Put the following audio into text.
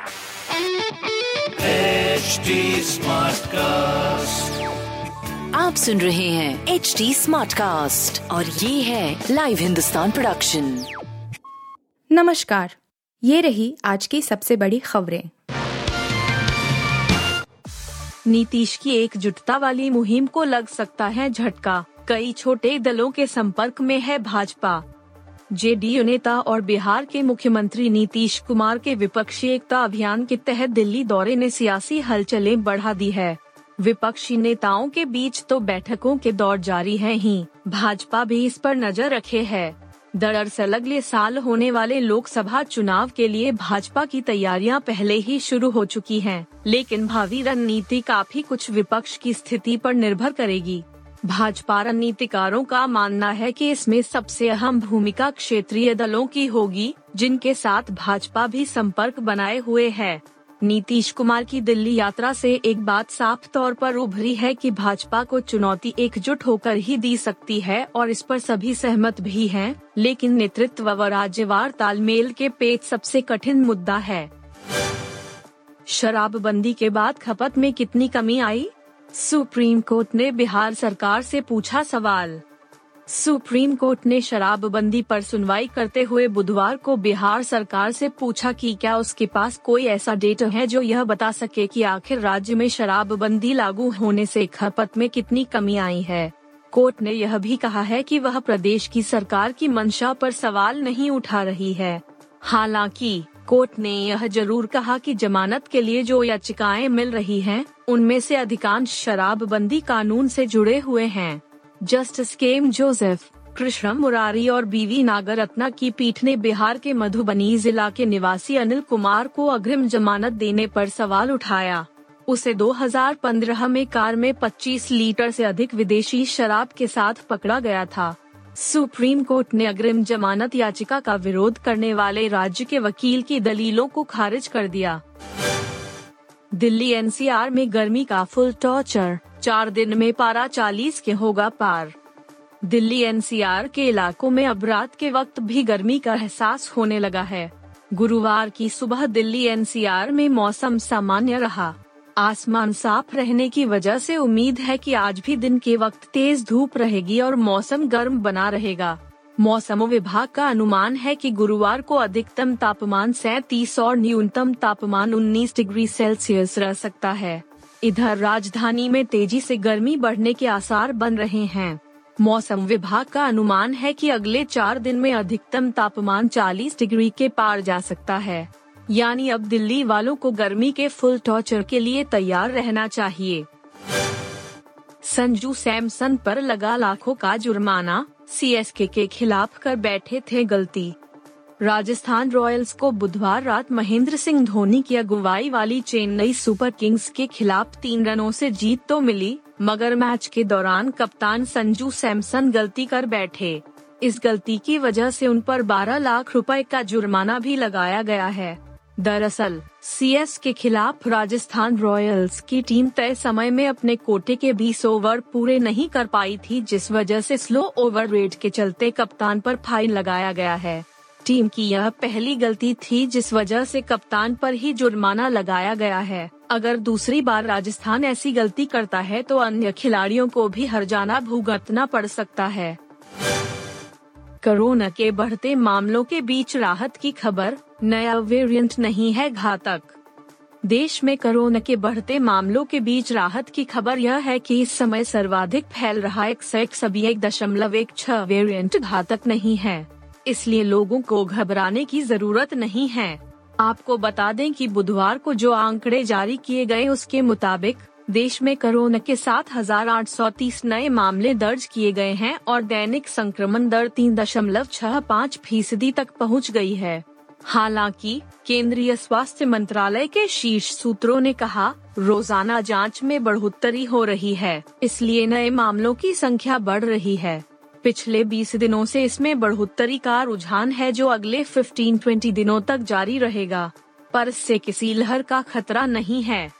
HD Smartcast. आप सुन रहे हैं एच डी स्मार्ट कास्ट और ये है लाइव हिंदुस्तान प्रोडक्शन नमस्कार ये रही आज की सबसे बड़ी खबरें। नीतीश की एकजुटता वाली मुहिम को लग सकता है झटका। कई छोटे दलों के संपर्क में है भाजपा। जेडीयू नेता और बिहार के मुख्यमंत्री नीतीश कुमार के विपक्षी एकता अभियान के तहत दिल्ली दौरे ने सियासी हलचलें बढ़ा दी है। विपक्षी नेताओं के बीच तो बैठकों के दौर जारी है ही। भाजपा भी इस पर नज़र रखे है। दरअसल अगले साल होने वाले लोकसभा चुनाव के लिए भाजपा की तैयारियाँ पहले ही शुरू हो चुकी हैं, लेकिन भावी रणनीति काफ़ी कुछ विपक्ष की स्थिति पर निर्भर करेगी। भाजपा रणनीतिकारों का मानना है कि इसमें सबसे अहम भूमिका क्षेत्रीय दलों की होगी जिनके साथ भाजपा भी संपर्क बनाए हुए है। नीतीश कुमार की दिल्ली यात्रा से एक बात साफ़ तौर पर उभरी है कि भाजपा को चुनौती एकजुट होकर ही दी सकती है और इस पर सभी सहमत भी हैं, लेकिन नेतृत्व व राज्यवार तालमेल के पेट सबसे कठिन मुद्दा है। शराबबंदी के बाद खपत में कितनी कमी आई? सुप्रीम कोर्ट ने बिहार सरकार से पूछा सवाल। सुप्रीम कोर्ट ने शराबबंदी पर सुनवाई करते हुए बुधवार को बिहार सरकार से पूछा कि क्या उसके पास कोई ऐसा डेटा है जो यह बता सके कि आखिर राज्य में शराबबंदी लागू होने से खपत में कितनी कमी आई है। कोर्ट ने यह भी कहा है कि वह प्रदेश की सरकार की मंशा पर सवाल नहीं उठा रही है। हालाँकि कोर्ट ने यह ज़रूर कहा कि जमानत के लिए जो याचिकाएँ मिल रही हैं, उनमें से अधिकांश शराबबंदी कानून से जुड़े हुए हैं। Justice K M Joseph Krishna Murari और बीवी नागरत्ना की पीठ ने बिहार के मधुबनी जिला के निवासी अनिल कुमार को अग्रिम जमानत देने पर सवाल उठाया। उसे 2015 में कार में 25 लीटर से अधिक विदेशी शराब के साथ पकड़ा गया था। सुप्रीम कोर्ट ने अग्रिम जमानत याचिका का विरोध करने वाले राज्य के वकील की दलीलों को खारिज कर दिया। दिल्ली एनसीआर में गर्मी का फुल टॉर्चर, चार दिन में पारा चालीस के होगा पार। दिल्ली एनसीआर के इलाकों में अब रात के वक्त भी गर्मी का एहसास होने लगा है। गुरुवार की सुबह दिल्ली एनसीआर में मौसम सामान्य रहा। आसमान साफ़ रहने की वजह से उम्मीद है कि आज भी दिन के वक्त तेज धूप रहेगी और मौसम गर्म बना रहेगा। मौसम विभाग का अनुमान है कि गुरुवार को अधिकतम तापमान सैतीस और न्यूनतम तापमान 19 डिग्री सेल्सियस रह सकता है। इधर राजधानी में तेज़ी से गर्मी बढ़ने के आसार बन रहे हैं। मौसम विभाग का अनुमान है कि अगले चार दिन में अधिकतम तापमान 40 डिग्री के पार जा सकता है। यानी अब दिल्ली वालों को गर्मी के फुल टॉर्चर के लिए तैयार रहना चाहिए। संजू सैमसन पर लगा लाखों का जुर्माना सीएसके के खिलाफ कर बैठे थे गलती। राजस्थान रॉयल्स को बुधवार रात महेंद्र सिंह धोनी की अगुवाई वाली चेन्नई सुपर किंग्स के खिलाफ तीन रनों से जीत तो मिली, मगर मैच के दौरान कप्तान संजू सैमसन गलती कर बैठे। इस गलती की वजह से उन पर 12 लाख रुपए का जुर्माना भी लगाया गया है। दरअसल सीएस के खिलाफ राजस्थान रॉयल्स की टीम तय समय में अपने कोटे के 20 ओवर पूरे नहीं कर पाई थी, जिस वजह से स्लो ओवर रेट के चलते कप्तान पर फाइन लगाया गया है। टीम की यह पहली गलती थी, जिस वजह से कप्तान पर ही जुर्माना लगाया गया है। अगर दूसरी बार राजस्थान ऐसी गलती करता है तो अन्य खिलाड़ियों को भी हर जाना भुगतना पड़ सकता है। कोरोना के बढ़ते मामलों के बीच राहत की खबर, नया वेरिएंट नहीं है घातक। देश में कोरोना के बढ़ते मामलों के बीच राहत की खबर यह है कि इस समय सर्वाधिक फैल रहा एक सौ एक सभी एक दशमलव एक छह वेरियंट घातक नहीं है। इसलिए लोगों को घबराने की ज़रूरत नहीं है। आपको बता दें कि बुधवार को जो आंकड़े जारी किए गए उसके मुताबिक देश में कोरोना के सात हज़ार आठ सौ तीस नए मामले दर्ज किए गए हैं और दैनिक संक्रमण दर तीन दशमलव छह पाँच फ़ीसदी तक पहुँच गई है। हालाँकि, केंद्रीय स्वास्थ्य मंत्रालय के शीर्ष सूत्रों ने कहा, रोज़ाना जाँच में बढ़ोतरी हो रही है, इसलिए नए मामलों की संख्या बढ़ रही है। पिछले 20 दिनों से इसमें बढ़ोतरी का रुझान है जो अगले 15-20 दिनों तक जारी रहेगा, पर इससे किसी लहर का खतरा नहीं है।